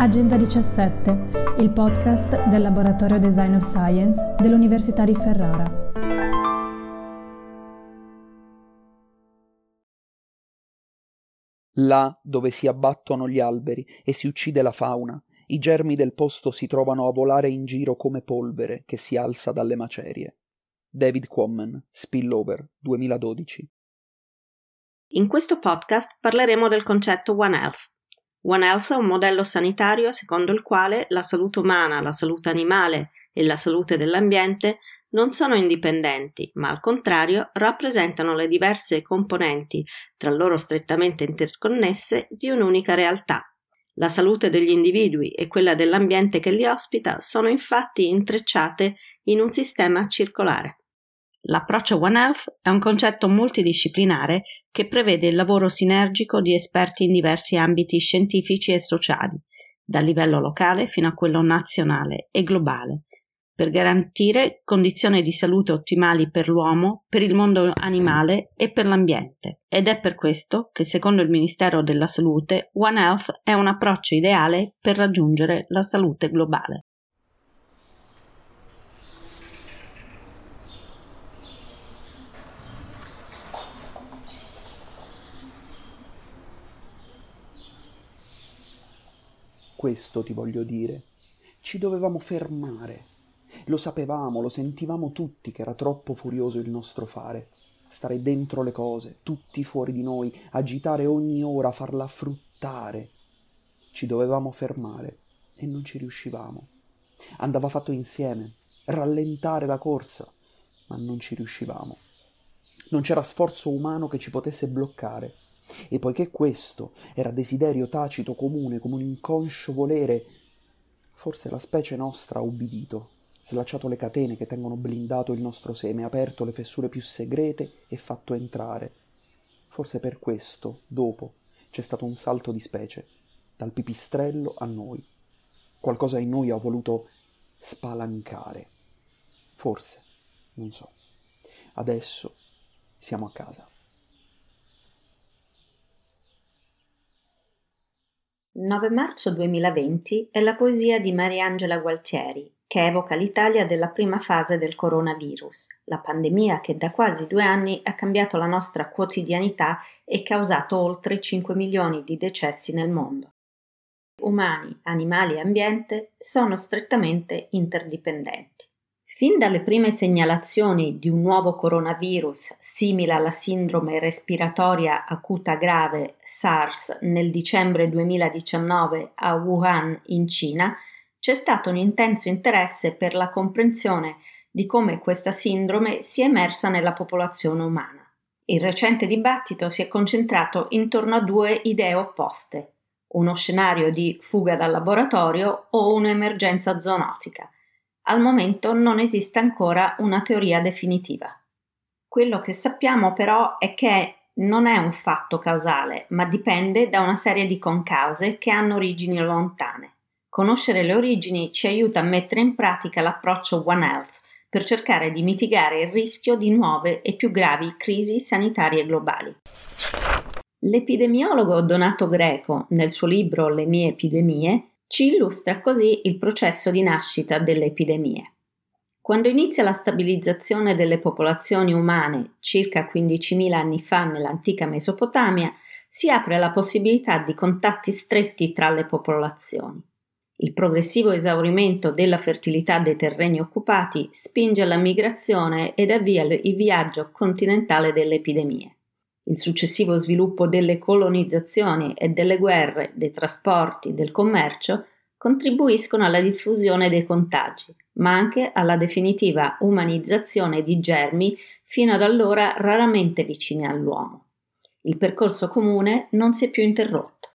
Agenda 17, il podcast del Laboratorio Design of Science dell'Università di Ferrara. Là dove si abbattono gli alberi e si uccide la fauna, i germi del posto si trovano a volare in giro come polvere che si alza dalle macerie. David Quammen, Spillover, 2012. In questo podcast parleremo del concetto One Health, One Health è un modello sanitario secondo il quale la salute umana, la salute animale e la salute dell'ambiente non sono indipendenti, ma al contrario rappresentano le diverse componenti, tra loro strettamente interconnesse, di un'unica realtà. La salute degli individui e quella dell'ambiente che li ospita sono infatti intrecciate in un sistema circolare. L'approccio One Health è un concetto multidisciplinare che prevede il lavoro sinergico di esperti in diversi ambiti scientifici e sociali, dal livello locale fino a quello nazionale e globale, per garantire condizioni di salute ottimali per l'uomo, per il mondo animale e per l'ambiente. Ed è per questo che, secondo il Ministero della Salute, One Health è un approccio ideale per raggiungere la salute globale. Questo ti voglio dire. Ci dovevamo fermare. Lo sapevamo, lo sentivamo tutti che era troppo furioso il nostro fare. Stare dentro le cose, tutti fuori di noi, agitare ogni ora, farla fruttare. Ci dovevamo fermare e non ci riuscivamo. Andava fatto insieme, rallentare la corsa, ma non ci riuscivamo. Non c'era sforzo umano che ci potesse bloccare e poiché questo era desiderio tacito comune come un inconscio volere, forse la specie nostra ha ubbidito, slacciato le catene che tengono blindato il nostro seme, aperto le fessure più segrete e fatto entrare. Forse per questo, dopo, c'è stato un salto di specie, dal pipistrello a noi. Qualcosa in noi ha voluto spalancare. Forse, non so. Adesso siamo a casa. 9 marzo 2020 è la poesia di Mariangela Gualtieri, che evoca l'Italia della prima fase del coronavirus, la pandemia che da quasi due anni ha cambiato la nostra quotidianità e causato oltre 5 milioni di decessi nel mondo. Umani, animali e ambiente sono strettamente interdipendenti. Fin dalle prime segnalazioni di un nuovo coronavirus simile alla sindrome respiratoria acuta grave SARS nel dicembre 2019 a Wuhan in Cina, c'è stato un intenso interesse per la comprensione di come questa sindrome sia emersa nella popolazione umana. Il recente dibattito si è concentrato intorno a due idee opposte, uno scenario di fuga dal laboratorio o un'emergenza zoonotica al momento non esiste ancora una teoria definitiva. Quello che sappiamo però è che non è un fatto causale, ma dipende da una serie di concause che hanno origini lontane. Conoscere le origini ci aiuta a mettere in pratica l'approccio One Health per cercare di mitigare il rischio di nuove e più gravi crisi sanitarie globali. L'epidemiologo Donato Greco, nel suo libro Le mie epidemie, ci illustra così il processo di nascita delle epidemie. Quando inizia la stabilizzazione delle popolazioni umane circa 15.000 anni fa nell'antica Mesopotamia, si apre la possibilità di contatti stretti tra le popolazioni. Il progressivo esaurimento della fertilità dei terreni occupati spinge alla migrazione ed avvia il viaggio continentale delle epidemie il successivo sviluppo delle colonizzazioni e delle guerre, dei trasporti, del commercio contribuiscono alla diffusione dei contagi, ma anche alla definitiva umanizzazione di germi fino ad allora raramente vicini all'uomo. Il percorso comune non si è più interrotto.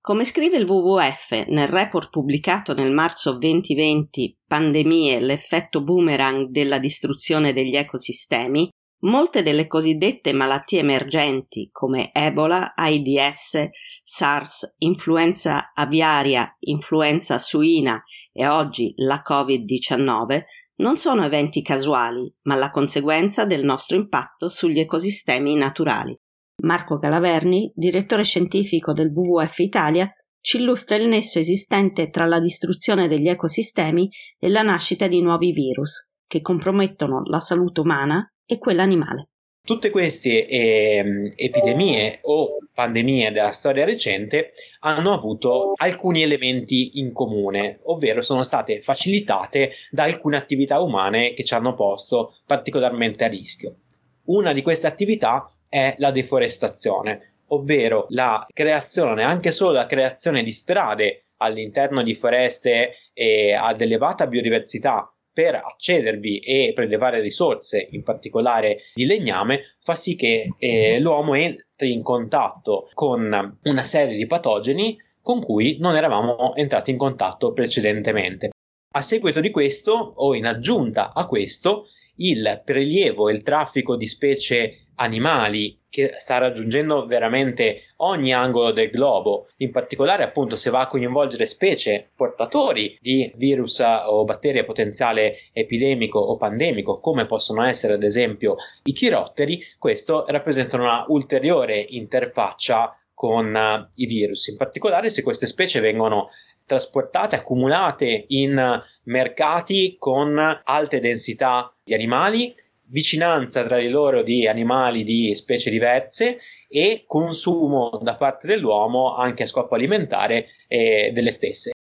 Come scrive il WWF nel report pubblicato nel marzo 2020 Pandemie, l'effetto boomerang della distruzione degli ecosistemi, Molte delle cosiddette malattie emergenti come Ebola, AIDS, SARS, influenza aviaria, influenza suina e oggi la Covid-19 non sono eventi casuali, ma la conseguenza del nostro impatto sugli ecosistemi naturali. Marco Calaverni, direttore scientifico del WWF Italia, ci illustra il nesso esistente tra la distruzione degli ecosistemi e la nascita di nuovi virus, che compromettono la salute umana e quella animale. Tutte queste eh, epidemie o pandemie della storia recente hanno avuto alcuni elementi in comune, ovvero sono state facilitate da alcune attività umane che ci hanno posto particolarmente a rischio. Una di queste attività è la deforestazione, ovvero la creazione, anche solo la creazione di strade all'interno di foreste eh, ad elevata biodiversità per accedervi e prelevare risorse, in particolare di legname, fa sì che eh, l'uomo entri in contatto con una serie di patogeni con cui non eravamo entrati in contatto precedentemente. A seguito di questo, o in aggiunta a questo, il prelievo e il traffico di specie animali che sta raggiungendo veramente ogni angolo del globo, in particolare appunto se va a coinvolgere specie portatori di virus o batterie potenziale epidemico o pandemico, come possono essere ad esempio i chirotteri, questo rappresenta una ulteriore interfaccia con uh, i virus, in particolare se queste specie vengono trasportate, accumulate in mercati con alte densità di animali vicinanza tra di loro di animali di specie diverse e consumo da parte dell'uomo anche a scopo alimentare eh, delle stesse.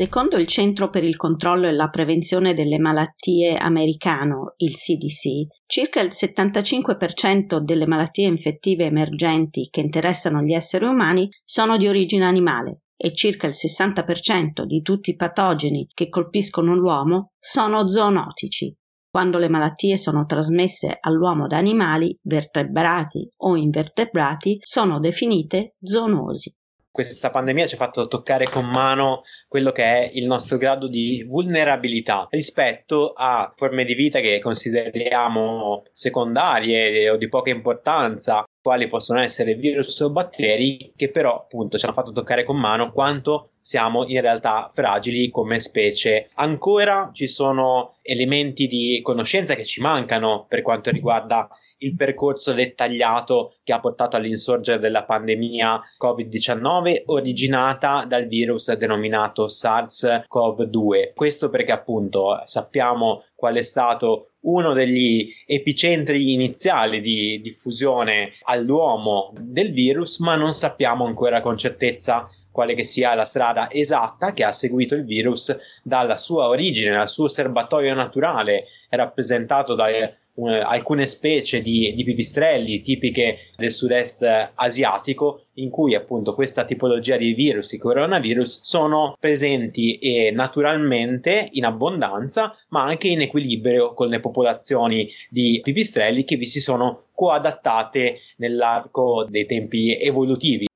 Secondo il Centro per il controllo e la prevenzione delle malattie americano, il CDC, circa il 75% delle malattie infettive emergenti che interessano gli esseri umani sono di origine animale e circa il 60% di tutti i patogeni che colpiscono l'uomo sono zoonotici. Quando le malattie sono trasmesse all'uomo da animali, vertebrati o invertebrati, sono definite zoonosi questa pandemia ci ha fatto toccare con mano quello che è il nostro grado di vulnerabilità rispetto a forme di vita che consideriamo secondarie o di poca importanza, quali possono essere virus o batteri, che però appunto ci hanno fatto toccare con mano quanto siamo in realtà fragili come specie. Ancora ci sono elementi di conoscenza che ci mancano per quanto riguarda il percorso dettagliato che ha portato all'insorgere della pandemia Covid-19 originata dal virus denominato SARS-CoV-2. Questo perché appunto sappiamo qual è stato uno degli epicentri iniziali di diffusione all'uomo del virus, ma non sappiamo ancora con certezza quale che sia la strada esatta che ha seguito il virus dalla sua origine, dal suo serbatoio naturale rappresentato dai eh, alcune specie di, di, pipistrelli tipiche del sud-est asiatico in cui appunto questa tipologia di virus, i coronavirus, sono presenti e naturalmente in abbondanza ma anche in equilibrio con le popolazioni di pipistrelli che vi si sono coadattate nell'arco dei tempi evolutivi.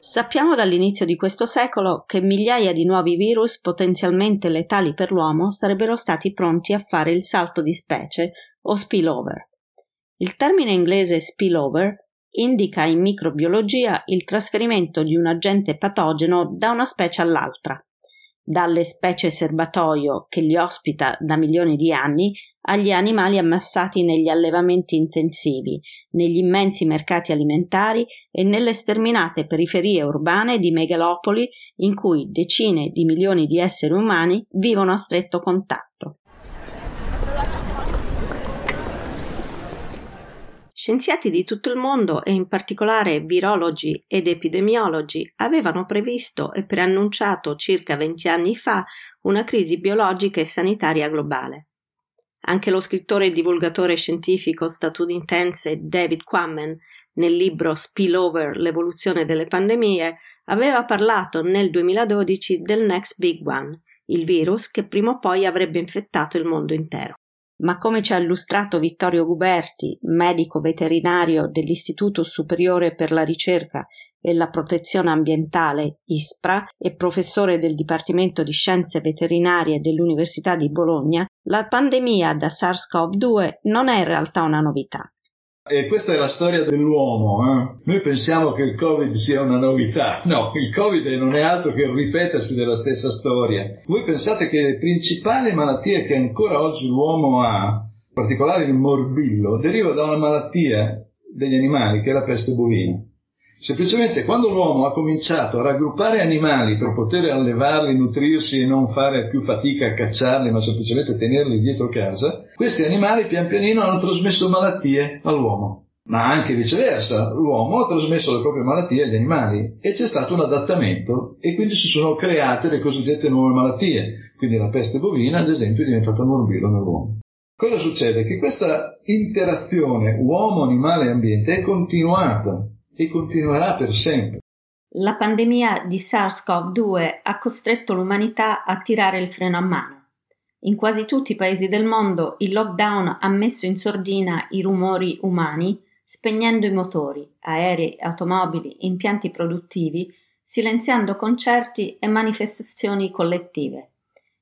Sappiamo dall'inizio di questo secolo che migliaia di nuovi virus potenzialmente letali per l'uomo sarebbero stati pronti a fare il salto di specie o spillover. Il termine inglese spillover indica in microbiologia il trasferimento di un agente patogeno da una specie all'altra, dalle specie serbatoio che li ospita da milioni di anni agli animali ammassati negli allevamenti intensivi, negli immensi mercati alimentari e nelle sterminate periferie urbane di megalopoli in cui decine di milioni di esseri umani vivono a stretto contatto. Scienziati di tutto il mondo e in particolare virologi ed epidemiologi avevano previsto e preannunciato circa 20 anni fa una crisi biologica e sanitaria globale. Anche lo scrittore e divulgatore scientifico statunitense David Quammen, nel libro Spillover l'evoluzione delle pandemie, aveva parlato nel 2012 del Next Big One, il virus che prima o poi avrebbe infettato il mondo intero ma come ci ha illustrato Vittorio Guberti, medico veterinario dell'Istituto Superiore per la Ricerca e la Protezione Ambientale ISPRA e professore del Dipartimento di Scienze Veterinarie dell'Università di Bologna, la pandemia da SARS-CoV-2 non è in realtà una novità. E questa è la storia dell'uomo. Eh? Noi pensiamo che il Covid sia una novità. No, il Covid non è altro che il ripetersi della stessa storia. Voi pensate che le principali malattie che ancora oggi l'uomo ha, in particolare il morbillo, deriva da una malattia degli animali che è la peste bovina. Semplicemente quando l'uomo ha cominciato a raggruppare animali per poter allevarli, nutrirsi e non fare più fatica a cacciarli, ma semplicemente tenerli dietro casa, questi animali pian pianino hanno trasmesso malattie all'uomo. Ma anche viceversa, l'uomo ha trasmesso le proprie malattie agli animali e c'è stato un adattamento e quindi si sono create le cosiddette nuove malattie. Quindi la peste bovina, ad esempio, è diventata morbillo nell'uomo. Cosa succede? Che questa interazione uomo, animale e ambiente è continuata e continuerà per sempre. La pandemia di SARS-CoV-2 ha costretto l'umanità a tirare il freno a mano. In quasi tutti i paesi del mondo il lockdown ha messo in sordina i rumori umani, spegnendo i motori, aerei, automobili, impianti produttivi, silenziando concerti e manifestazioni collettive.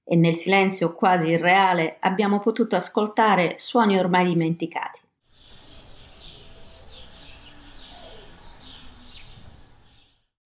E nel silenzio quasi irreale abbiamo potuto ascoltare suoni ormai dimenticati.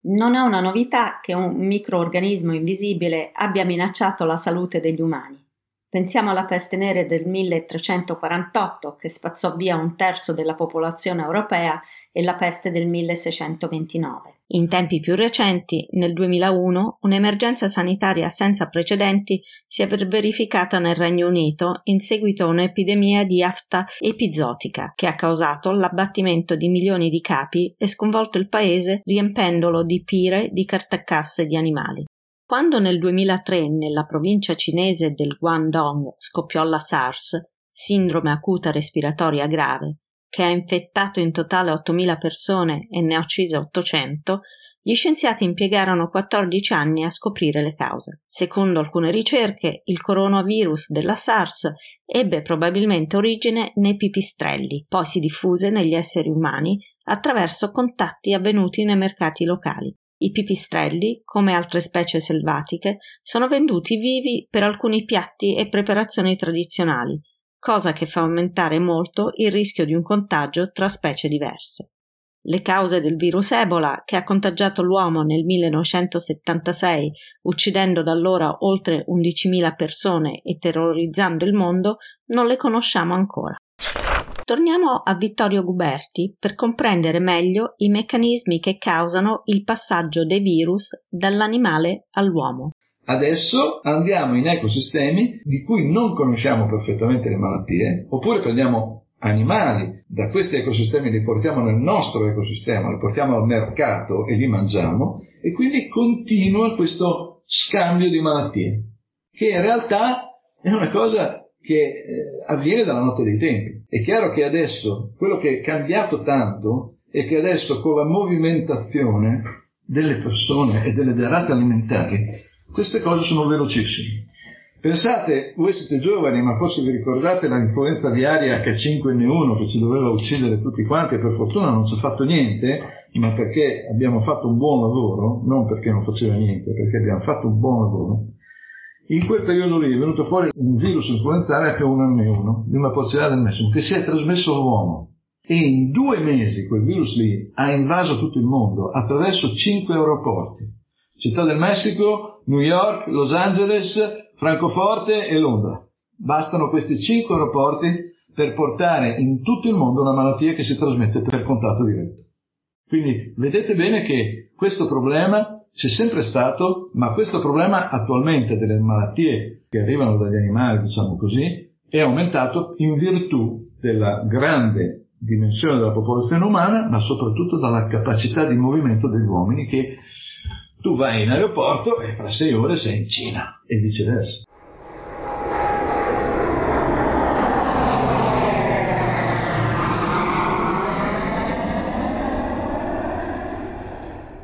Non è una novità che un microorganismo invisibile abbia minacciato la salute degli umani. Pensiamo alla peste nera del 1348 che spazzò via un terzo della popolazione europea e la peste del 1629. In tempi più recenti, nel 2001, un'emergenza sanitaria senza precedenti si è verificata nel Regno Unito in seguito a un'epidemia di afta epizootica che ha causato l'abbattimento di milioni di capi e sconvolto il paese riempendolo di pire di cartacasse di animali. Quando nel 2003 nella provincia cinese del Guangdong scoppiò la SARS, sindrome acuta respiratoria grave, che ha infettato in totale 8.000 persone e ne ha uccise 800, gli scienziati impiegarono 14 anni a scoprire le cause. Secondo alcune ricerche, il coronavirus della SARS ebbe probabilmente origine nei pipistrelli, poi si diffuse negli esseri umani attraverso contatti avvenuti nei mercati locali. I pipistrelli, come altre specie selvatiche, sono venduti vivi per alcuni piatti e preparazioni tradizionali, cosa che fa aumentare molto il rischio di un contagio tra specie diverse. Le cause del virus Ebola, che ha contagiato l'uomo nel 1976, uccidendo da allora oltre 11.000 persone e terrorizzando il mondo, non le conosciamo ancora. Torniamo a Vittorio Guberti per comprendere meglio i meccanismi che causano il passaggio dei virus dall'animale all'uomo. Adesso andiamo in ecosistemi di cui non conosciamo perfettamente le malattie, oppure prendiamo animali da questi ecosistemi, li portiamo nel nostro ecosistema, li portiamo al mercato e li mangiamo, e quindi continua questo scambio di malattie, che in realtà è una cosa che eh, avviene dalla notte dei tempi. È chiaro che adesso quello che è cambiato tanto è che adesso con la movimentazione delle persone e delle derrate alimentari queste cose sono velocissime. Pensate, voi siete giovani, ma forse vi ricordate l'influenza diaria H5N1 che ci doveva uccidere tutti quanti e per fortuna non ci ha fatto niente, ma perché abbiamo fatto un buon lavoro, non perché non faceva niente, perché abbiamo fatto un buon lavoro. In quel periodo lì è venuto fuori un virus influenzale H1N1 di una porcellana del Messico che si è trasmesso all'uomo e in due mesi quel virus lì ha invaso tutto il mondo attraverso cinque aeroporti. Città del Messico, New York, Los Angeles, Francoforte e Londra. Bastano questi cinque aeroporti per portare in tutto il mondo una malattia che si trasmette per contatto diretto. Quindi vedete bene che questo problema c'è sempre stato, ma questo problema attualmente delle malattie che arrivano dagli animali, diciamo così, è aumentato in virtù della grande dimensione della popolazione umana, ma soprattutto dalla capacità di movimento degli uomini che tu vai in aeroporto e fra sei ore sei in Cina e viceversa.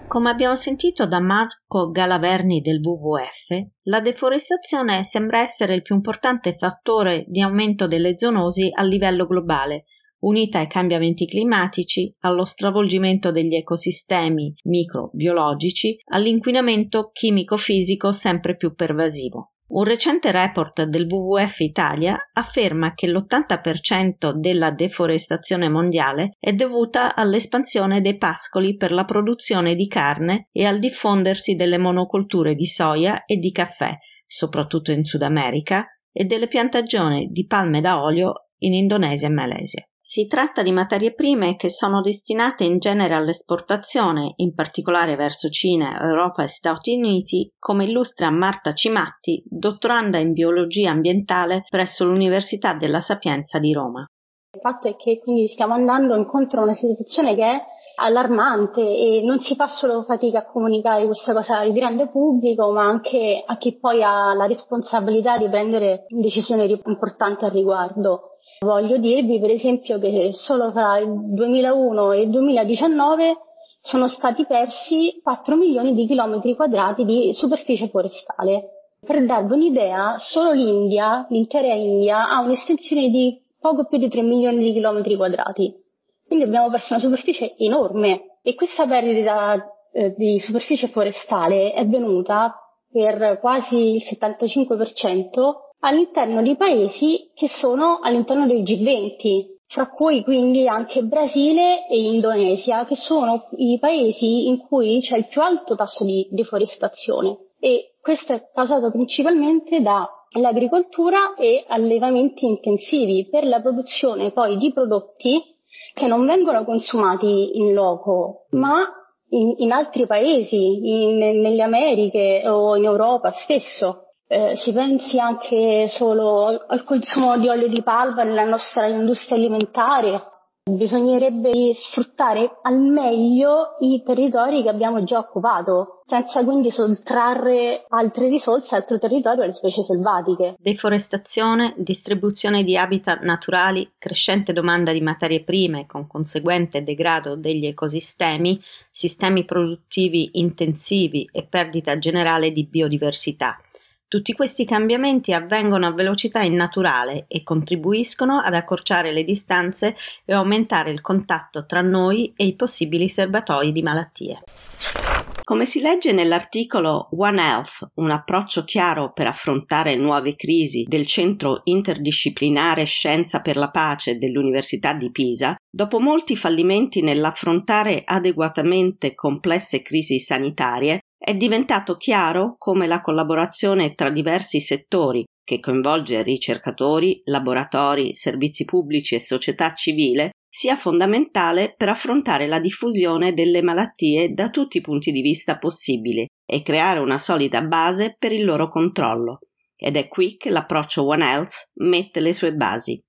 Come abbiamo sentito da Marco Galaverni del WWF, la deforestazione sembra essere il più importante fattore di aumento delle zoonosi a livello globale, unita ai cambiamenti climatici, allo stravolgimento degli ecosistemi microbiologici, all'inquinamento chimico-fisico sempre più pervasivo. Un recente report del WWF Italia afferma che l'80% della deforestazione mondiale è dovuta all'espansione dei pascoli per la produzione di carne e al diffondersi delle monocolture di soia e di caffè, soprattutto in Sud America, e delle piantagioni di palme da olio in Indonesia e Malesia. Si tratta di materie prime che sono destinate in genere all'esportazione, in particolare verso Cina, Europa e Stati Uniti, come illustra Marta Cimatti, dottoranda in biologia ambientale presso l'Università della Sapienza di Roma. Il fatto è che quindi stiamo andando incontro a una situazione che è allarmante e non si fa solo fatica a comunicare questa cosa al grande pubblico, ma anche a chi poi ha la responsabilità di prendere decisioni importanti al riguardo. Voglio dirvi per esempio che solo tra il 2001 e il 2019 sono stati persi 4 milioni di chilometri quadrati di superficie forestale. Per darvi un'idea, solo l'India, l'intera India, ha un'estensione di poco più di 3 milioni di chilometri quadrati. Quindi abbiamo perso una superficie enorme e questa perdita eh, di superficie forestale è venuta per quasi il 75% all'interno di paesi che sono all'interno del G20, fra cui quindi anche Brasile e Indonesia, che sono i paesi in cui c'è il più alto tasso di deforestazione. E questo è causato principalmente dall'agricoltura e allevamenti intensivi per la produzione poi di prodotti che non vengono consumati in loco, ma in, in altri paesi, in, nelle Americhe o in Europa stesso eh, si pensi anche solo al consumo di olio di palma nella nostra industria alimentare. Bisognerebbe sfruttare al meglio i territori che abbiamo già occupato, senza quindi sottrarre altre risorse, altro territorio alle specie selvatiche. Deforestazione, distribuzione di habitat naturali, crescente domanda di materie prime con conseguente degrado degli ecosistemi, sistemi produttivi intensivi e perdita generale di biodiversità. Tutti questi cambiamenti avvengono a velocità innaturale e contribuiscono ad accorciare le distanze e aumentare il contatto tra noi e i possibili serbatoi di malattie. Come si legge nell'articolo One Health, un approccio chiaro per affrontare nuove crisi del Centro Interdisciplinare Scienza per la Pace dell'Università di Pisa, dopo molti fallimenti nell'affrontare adeguatamente complesse crisi sanitarie, è diventato chiaro come la collaborazione tra diversi settori, che coinvolge ricercatori, laboratori, servizi pubblici e società civile, sia fondamentale per affrontare la diffusione delle malattie da tutti i punti di vista possibili e creare una solida base per il loro controllo. Ed è qui che l'approccio One Health mette le sue basi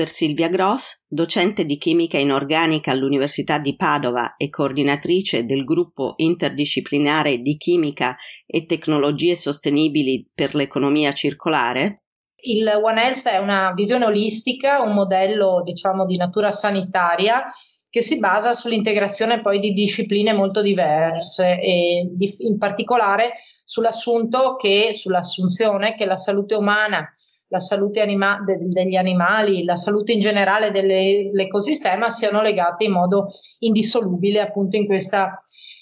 per Silvia Gross, docente di chimica inorganica all'Università di Padova e coordinatrice del gruppo interdisciplinare di chimica e tecnologie sostenibili per l'economia circolare. Il One Health è una visione olistica, un modello diciamo di natura sanitaria che si basa sull'integrazione poi di discipline molto diverse e in particolare sull'assunto che, sull'assunzione che la salute umana la salute anima- de- degli animali, la salute in generale dell'ecosistema siano legate in modo indissolubile appunto in questa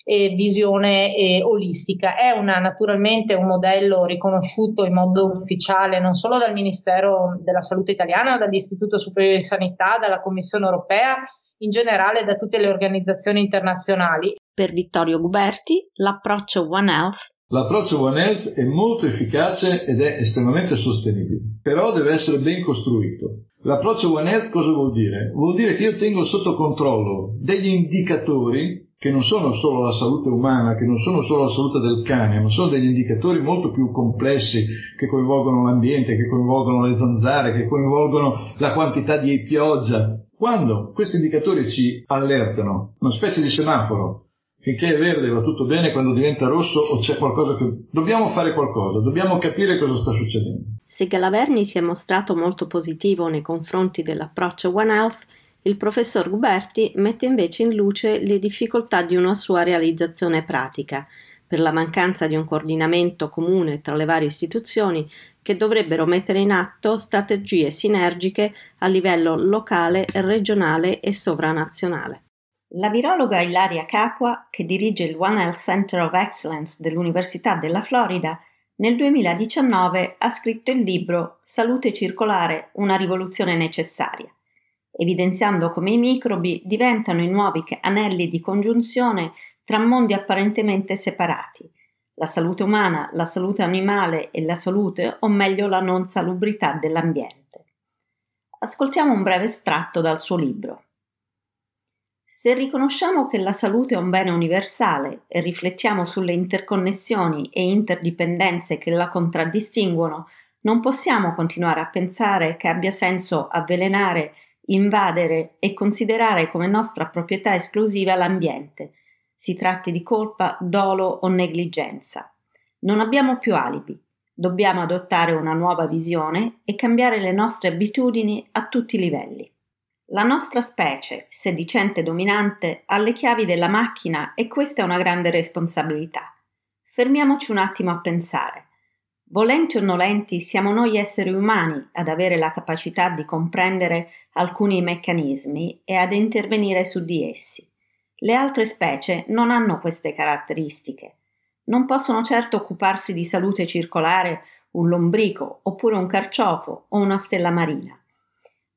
eh, visione eh, olistica. È una, naturalmente un modello riconosciuto in modo ufficiale non solo dal Ministero della Salute italiano, dall'Istituto Superiore di Sanità, dalla Commissione europea, in generale da tutte le organizzazioni internazionali. Per Vittorio Guberti, l'approccio One Health L'approccio One Health è molto efficace ed è estremamente sostenibile, però deve essere ben costruito. L'approccio One Health cosa vuol dire? Vuol dire che io tengo sotto controllo degli indicatori che non sono solo la salute umana, che non sono solo la salute del cane, ma sono degli indicatori molto più complessi che coinvolgono l'ambiente, che coinvolgono le zanzare, che coinvolgono la quantità di pioggia. Quando questi indicatori ci allertano, una specie di semaforo, finché è verde va tutto bene, quando diventa rosso o c'è qualcosa che... Dobbiamo fare qualcosa, dobbiamo capire cosa sta succedendo. Se Galaverni si è mostrato molto positivo nei confronti dell'approccio One Health, il professor Guberti mette invece in luce le difficoltà di una sua realizzazione pratica, per la mancanza di un coordinamento comune tra le varie istituzioni che dovrebbero mettere in atto strategie sinergiche a livello locale, regionale e sovranazionale. La virologa Ilaria Capua, che dirige il One Health Center of Excellence dell'Università della Florida, nel 2019 ha scritto il libro Salute circolare, una rivoluzione necessaria, evidenziando come i microbi diventano i nuovi anelli di congiunzione tra mondi apparentemente separati, la salute umana, la salute animale e la salute, o meglio la non salubrità dell'ambiente. Ascoltiamo un breve estratto dal suo libro. Se riconosciamo che la salute è un bene universale e riflettiamo sulle interconnessioni e interdipendenze che la contraddistinguono, non possiamo continuare a pensare che abbia senso avvelenare, invadere e considerare come nostra proprietà esclusiva l'ambiente, si tratti di colpa, dolo o negligenza. Non abbiamo più alibi. Dobbiamo adottare una nuova visione e cambiare le nostre abitudini a tutti i livelli. La nostra specie, sedicente dominante, ha le chiavi della macchina e questa è una grande responsabilità. Fermiamoci un attimo a pensare. Volenti o nolenti, siamo noi esseri umani ad avere la capacità di comprendere alcuni meccanismi e ad intervenire su di essi. Le altre specie non hanno queste caratteristiche. Non possono certo occuparsi di salute circolare un lombrico oppure un carciofo o una stella marina.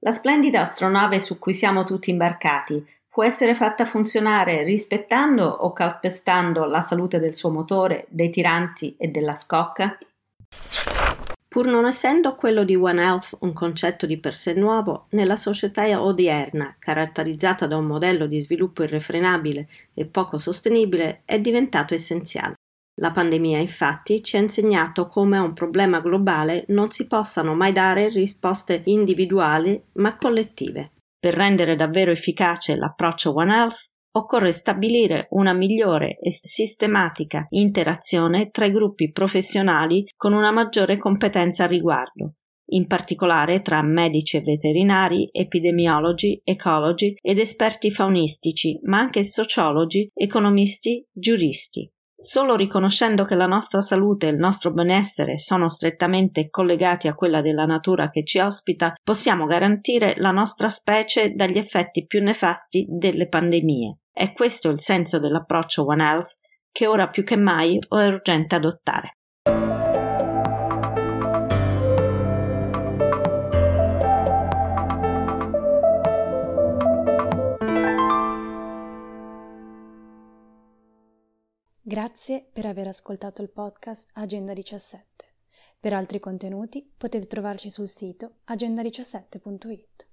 La splendida astronave su cui siamo tutti imbarcati può essere fatta funzionare rispettando o calpestando la salute del suo motore, dei tiranti e della scocca? Pur non essendo quello di One Health un concetto di per sé nuovo, nella società odierna, caratterizzata da un modello di sviluppo irrefrenabile e poco sostenibile, è diventato essenziale. La pandemia infatti ci ha insegnato come a un problema globale non si possano mai dare risposte individuali ma collettive. Per rendere davvero efficace l'approccio One Health occorre stabilire una migliore e sistematica interazione tra i gruppi professionali con una maggiore competenza a riguardo, in particolare tra medici e veterinari, epidemiologi, ecologi ed esperti faunistici, ma anche sociologi, economisti, giuristi. Solo riconoscendo che la nostra salute e il nostro benessere sono strettamente collegati a quella della natura che ci ospita, possiamo garantire la nostra specie dagli effetti più nefasti delle pandemie. È questo il senso dell'approccio One Health che ora più che mai è urgente adottare. Grazie per aver ascoltato il podcast Agenda 17. Per altri contenuti potete trovarci sul sito agenda17.it.